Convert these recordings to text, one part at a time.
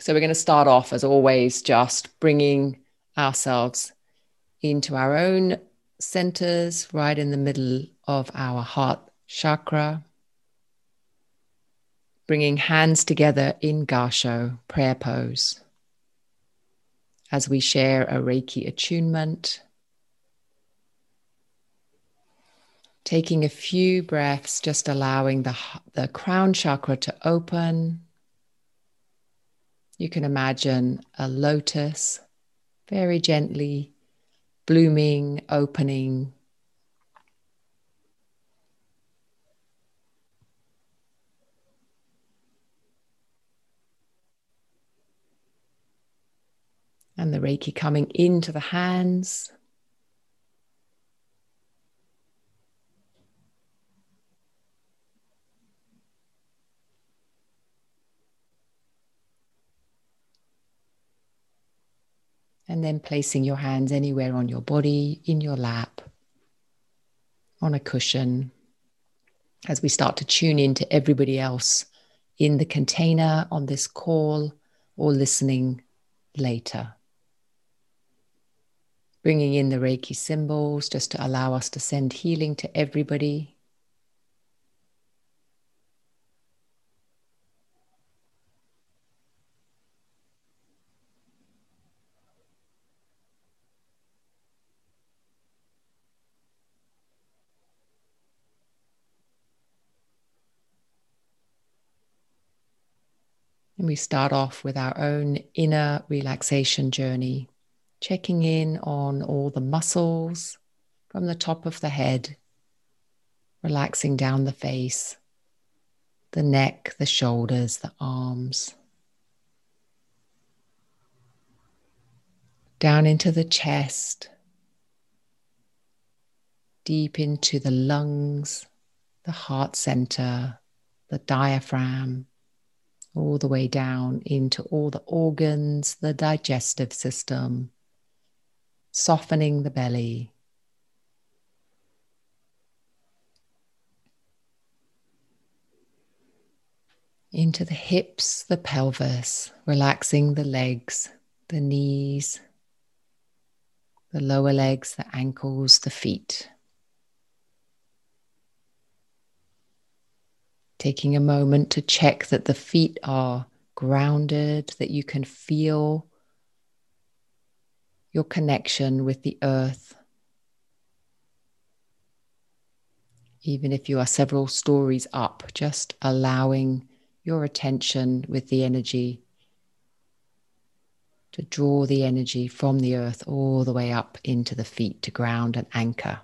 So we're going to start off, as always, just bringing ourselves into our own centers right in the middle of our heart chakra. Bringing hands together in Gassho, prayer pose, as we share a Reiki attunement. Taking a few breaths, just allowing the, the crown chakra to open. You can imagine a lotus very gently blooming, opening. And the Reiki coming into the hands. And then placing your hands anywhere on your body, in your lap, on a cushion, as we start to tune in to everybody else in the container on this call or listening later. Bringing in the Reiki symbols just to allow us to send healing to everybody. And we start off with our own inner relaxation journey, checking in on all the muscles from the top of the head, relaxing down the face, the neck, the shoulders, the arms. Down into the chest, deep into the lungs, the heart center, the diaphragm all the way down into all the organs, the digestive system, softening the belly. Into the hips, the pelvis, relaxing the legs, the knees, the lower legs, the ankles, the feet. Taking a moment to check that the feet are grounded, that you can feel your connection with the earth. Even if you are several stories up, just allowing your attention with the energy to draw the energy from the earth all the way up into the feet to ground and anchor.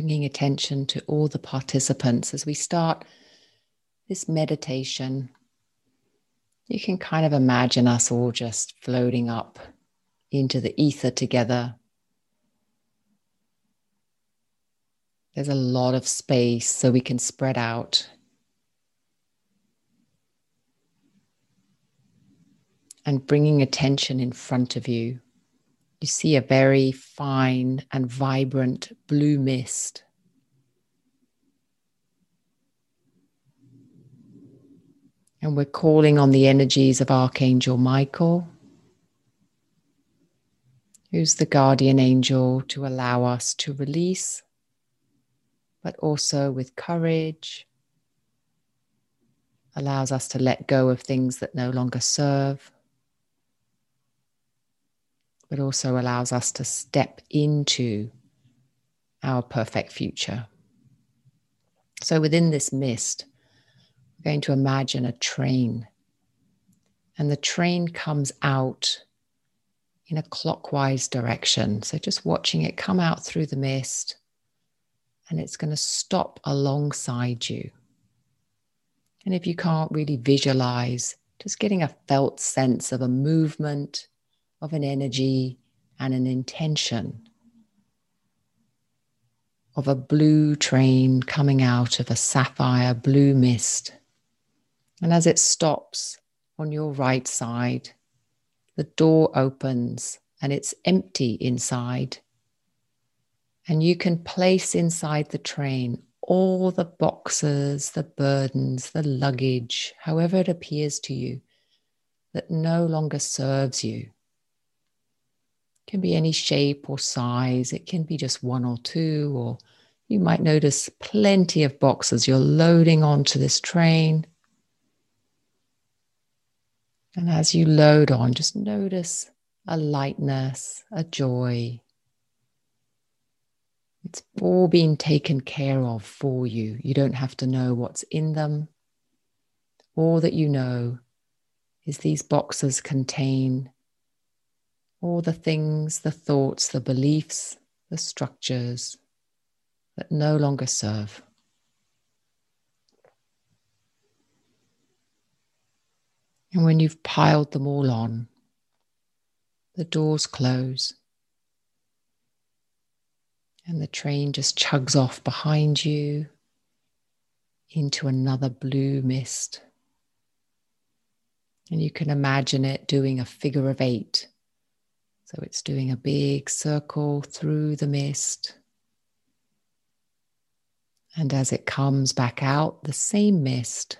Bringing attention to all the participants as we start this meditation. You can kind of imagine us all just floating up into the ether together. There's a lot of space so we can spread out. And bringing attention in front of you you see a very fine and vibrant blue mist. And we're calling on the energies of Archangel Michael, who's the guardian angel to allow us to release, but also with courage, allows us to let go of things that no longer serve but also allows us to step into our perfect future. So, within this mist, we're going to imagine a train, and the train comes out in a clockwise direction. So, just watching it come out through the mist and it's going to stop alongside you. And if you can't really visualize, just getting a felt sense of a movement, of an energy, and an intention of a blue train coming out of a sapphire blue mist. And as it stops on your right side, the door opens and it's empty inside. And you can place inside the train all the boxes, the burdens, the luggage, however it appears to you, that no longer serves you. It can be any shape or size, it can be just one or two, or you might notice plenty of boxes you're loading onto this train. And as you load on, just notice a lightness, a joy. It's all being taken care of for you. You don't have to know what's in them. All that you know is these boxes contain all the things, the thoughts, the beliefs, the structures that no longer serve. And when you've piled them all on, the doors close and the train just chugs off behind you into another blue mist. And you can imagine it doing a figure of eight. So it's doing a big circle through the mist. And as it comes back out, the same mist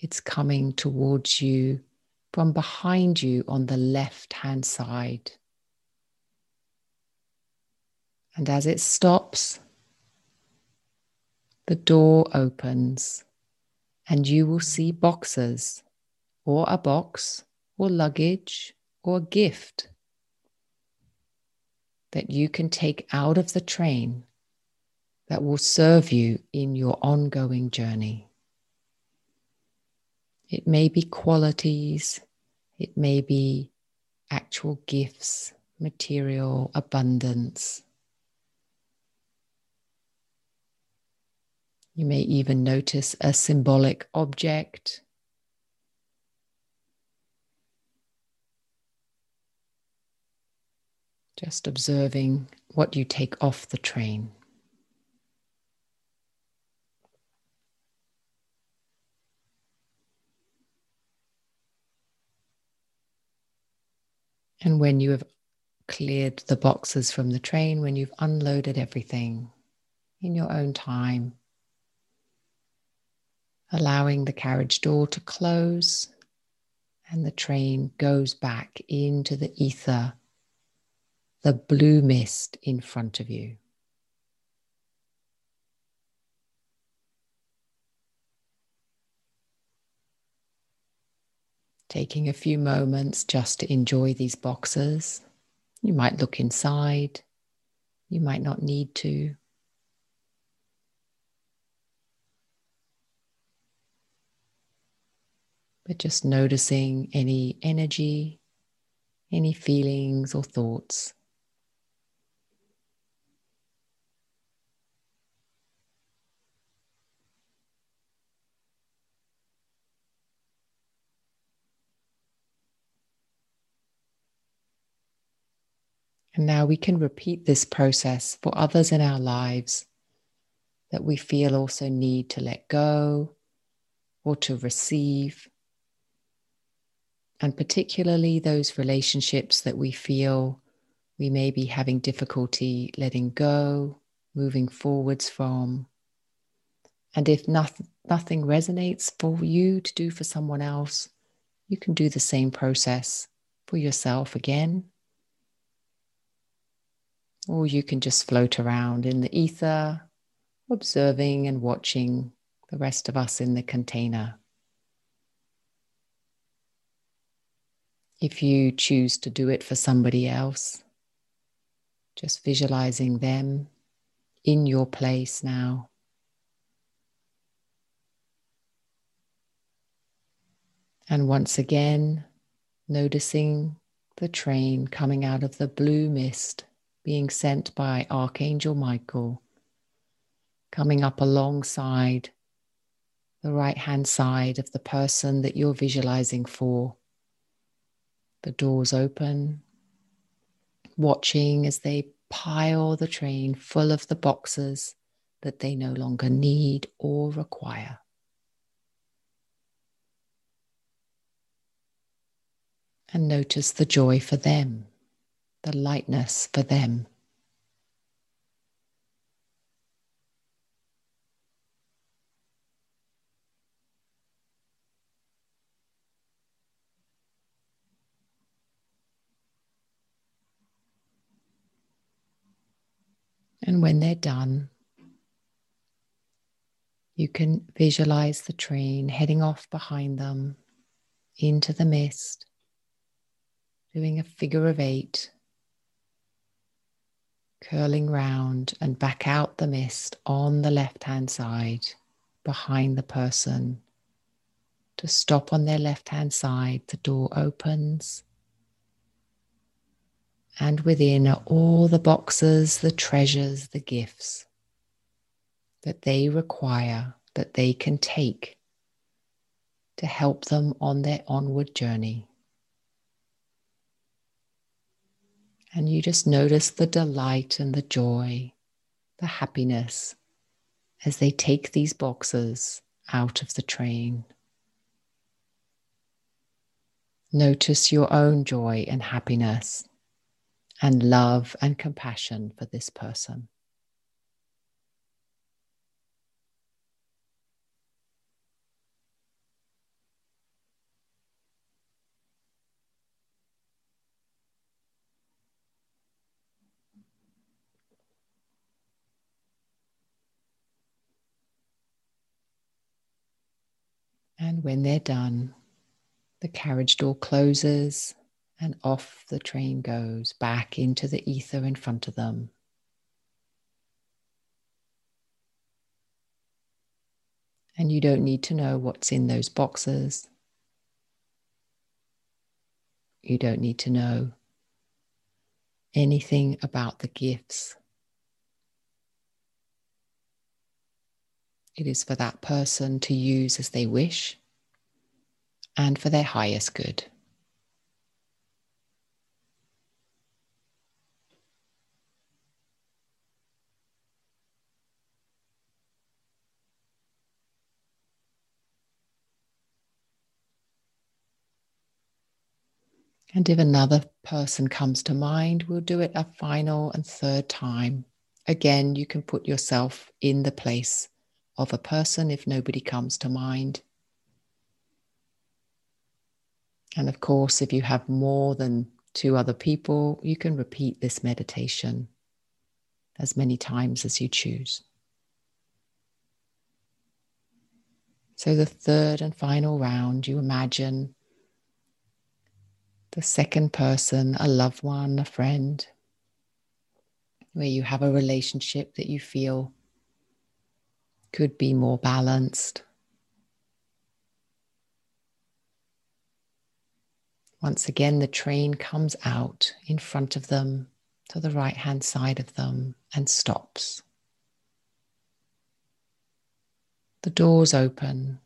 it's coming towards you from behind you on the left hand side. And as it stops, the door opens and you will see boxes or a box or luggage or a gift that you can take out of the train that will serve you in your ongoing journey. It may be qualities, it may be actual gifts, material, abundance. You may even notice a symbolic object. Just observing what you take off the train. And when you have cleared the boxes from the train, when you've unloaded everything in your own time, allowing the carriage door to close and the train goes back into the ether, the blue mist in front of you. taking a few moments just to enjoy these boxes. You might look inside, you might not need to. But just noticing any energy, any feelings or thoughts. And now we can repeat this process for others in our lives that we feel also need to let go or to receive. And particularly those relationships that we feel we may be having difficulty letting go, moving forwards from. And if nothing, nothing resonates for you to do for someone else, you can do the same process for yourself again or you can just float around in the ether, observing and watching the rest of us in the container. If you choose to do it for somebody else, just visualizing them in your place now. And once again, noticing the train coming out of the blue mist being sent by Archangel Michael coming up alongside the right hand side of the person that you're visualizing for. The doors open, watching as they pile the train full of the boxes that they no longer need or require. And notice the joy for them, the lightness for them. And when they're done, you can visualize the train heading off behind them into the mist, doing a figure of eight, curling round and back out the mist on the left hand side behind the person. To stop on their left hand side, the door opens and within are all the boxes, the treasures, the gifts that they require, that they can take to help them on their onward journey. And you just notice the delight and the joy, the happiness as they take these boxes out of the train. Notice your own joy and happiness and love and compassion for this person. And when they're done, the carriage door closes and off the train goes back into the ether in front of them. And you don't need to know what's in those boxes. You don't need to know anything about the gifts. It is for that person to use as they wish and for their highest good. And if another person comes to mind, we'll do it a final and third time. Again, you can put yourself in the place of a person if nobody comes to mind. And of course, if you have more than two other people, you can repeat this meditation as many times as you choose. So, the third and final round, you imagine the second person, a loved one, a friend, where you have a relationship that you feel could be more balanced. Once again, the train comes out in front of them to the right hand side of them and stops. The doors open,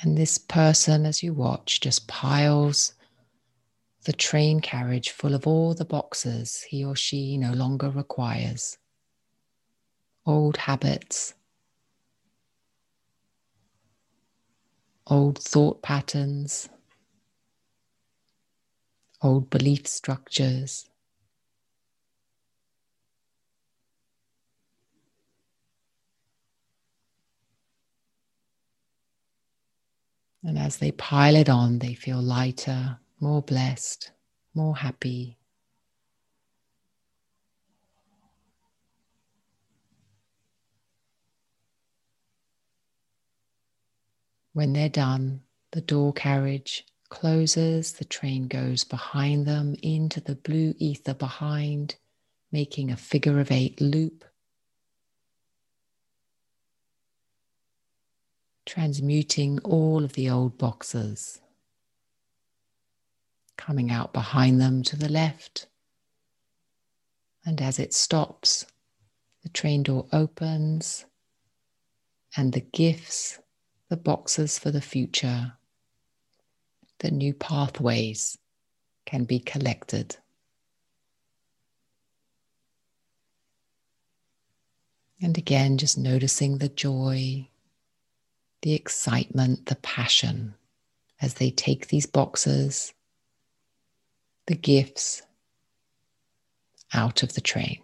and this person, as you watch, just piles the train carriage full of all the boxes he or she no longer requires, old habits, old thought patterns, old belief structures. And as they pile it on, they feel lighter more blessed, more happy. When they're done, the door carriage closes, the train goes behind them into the blue ether behind, making a figure of eight loop. Transmuting all of the old boxes coming out behind them to the left. And as it stops, the train door opens and the gifts, the boxes for the future, the new pathways can be collected. And again, just noticing the joy, the excitement, the passion as they take these boxes, the gifts out of the train.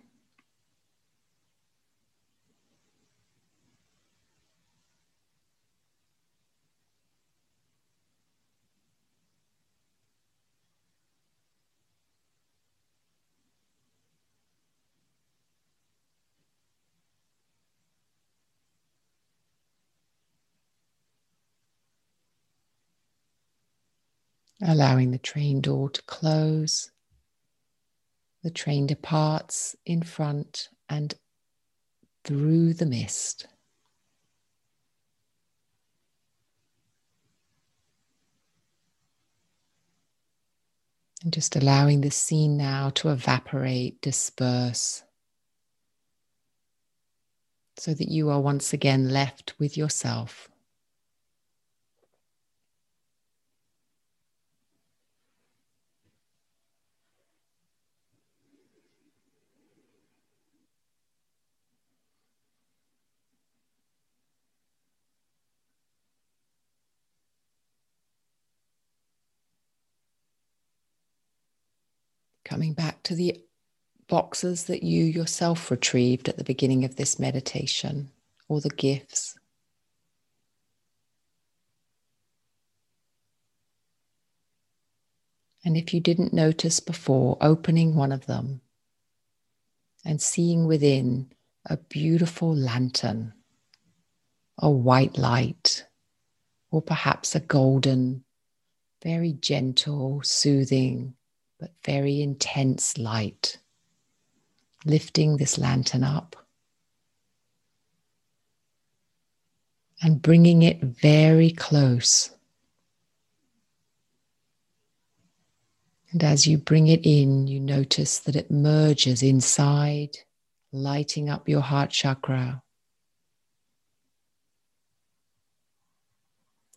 Allowing the train door to close. The train departs in front and through the mist. And just allowing the scene now to evaporate, disperse, so that you are once again left with yourself. Coming back to the boxes that you yourself retrieved at the beginning of this meditation, or the gifts. And if you didn't notice before, opening one of them and seeing within a beautiful lantern, a white light, or perhaps a golden, very gentle, soothing but very intense light, lifting this lantern up and bringing it very close. And as you bring it in, you notice that it merges inside, lighting up your heart chakra.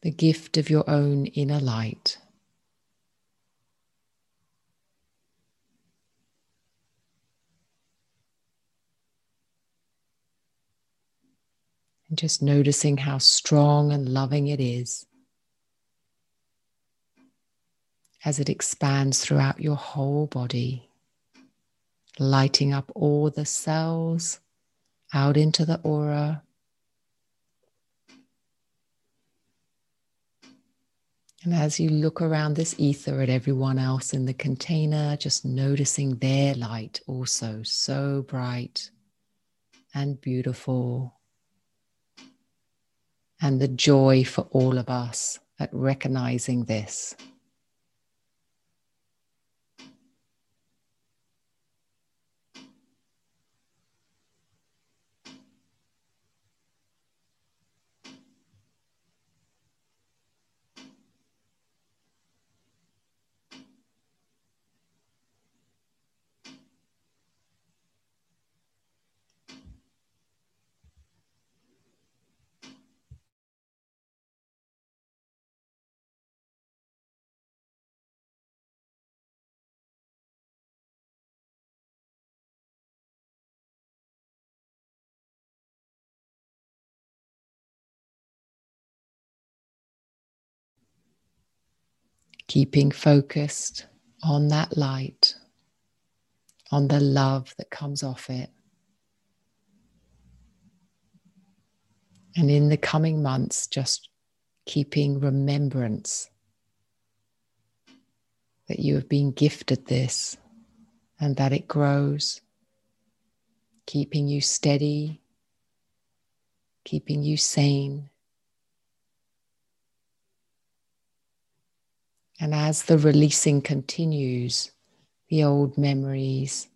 The gift of your own inner light. And just noticing how strong and loving it is as it expands throughout your whole body, lighting up all the cells out into the aura. And as you look around this ether at everyone else in the container, just noticing their light also so bright and beautiful and the joy for all of us at recognizing this. Keeping focused on that light, on the love that comes off it. And in the coming months, just keeping remembrance that you have been gifted this and that it grows, keeping you steady, keeping you sane. And as the releasing continues, the old memories,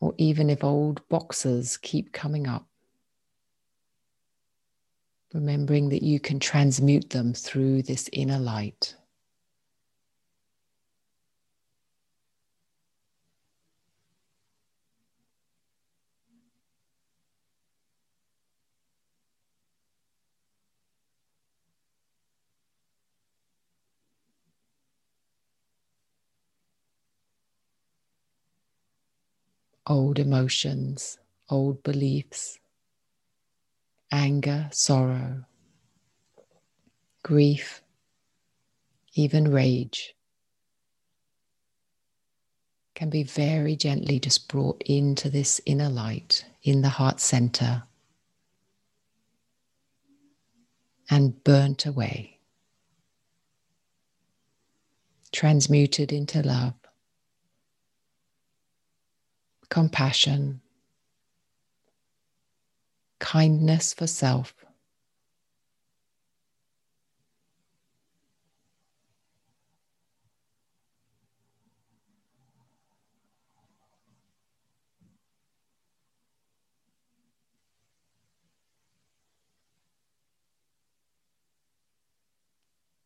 or even if old boxes keep coming up, remembering that you can transmute them through this inner light. Old emotions, old beliefs, anger, sorrow, grief, even rage can be very gently just brought into this inner light in the heart center and burnt away, transmuted into love, compassion, kindness for self.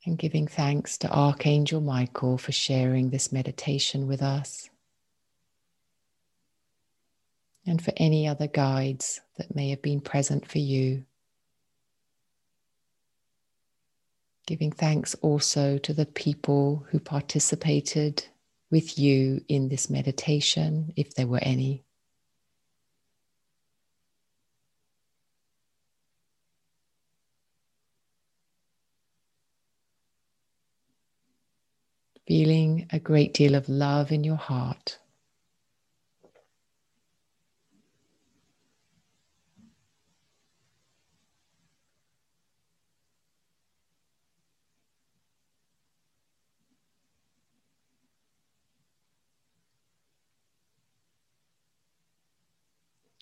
And giving thanks to Archangel Michael for sharing this meditation with us. And for any other guides that may have been present for you. Giving thanks also to the people who participated with you in this meditation, if there were any. feeling a great deal of love in your heart.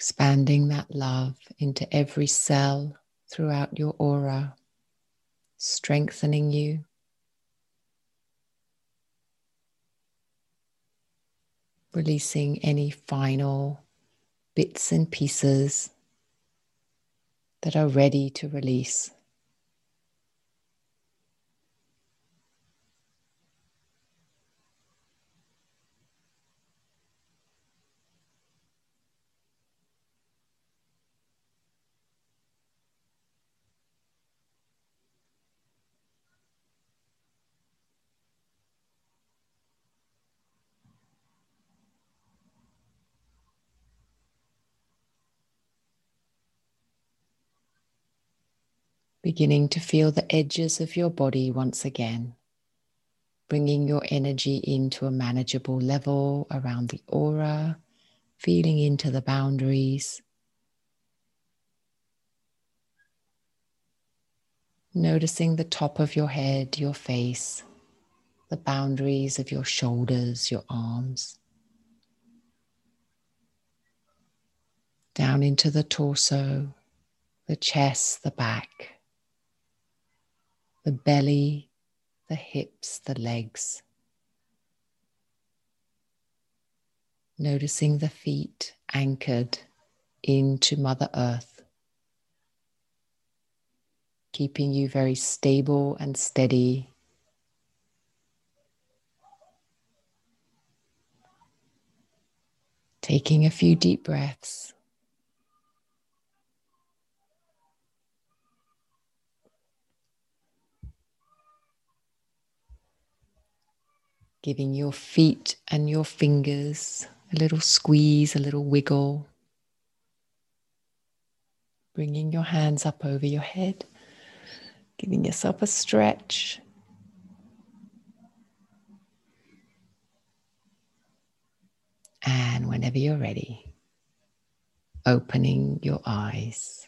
Expanding that love into every cell throughout your aura, strengthening you. releasing any final bits and pieces that are ready to release. Beginning to feel the edges of your body once again, bringing your energy into a manageable level around the aura, feeling into the boundaries. Noticing the top of your head, your face, the boundaries of your shoulders, your arms. Down into the torso, the chest, the back the belly, the hips, the legs. Noticing the feet anchored into Mother Earth, keeping you very stable and steady. Taking a few deep breaths. Giving your feet and your fingers a little squeeze, a little wiggle. Bringing your hands up over your head, giving yourself a stretch. And whenever you're ready, opening your eyes.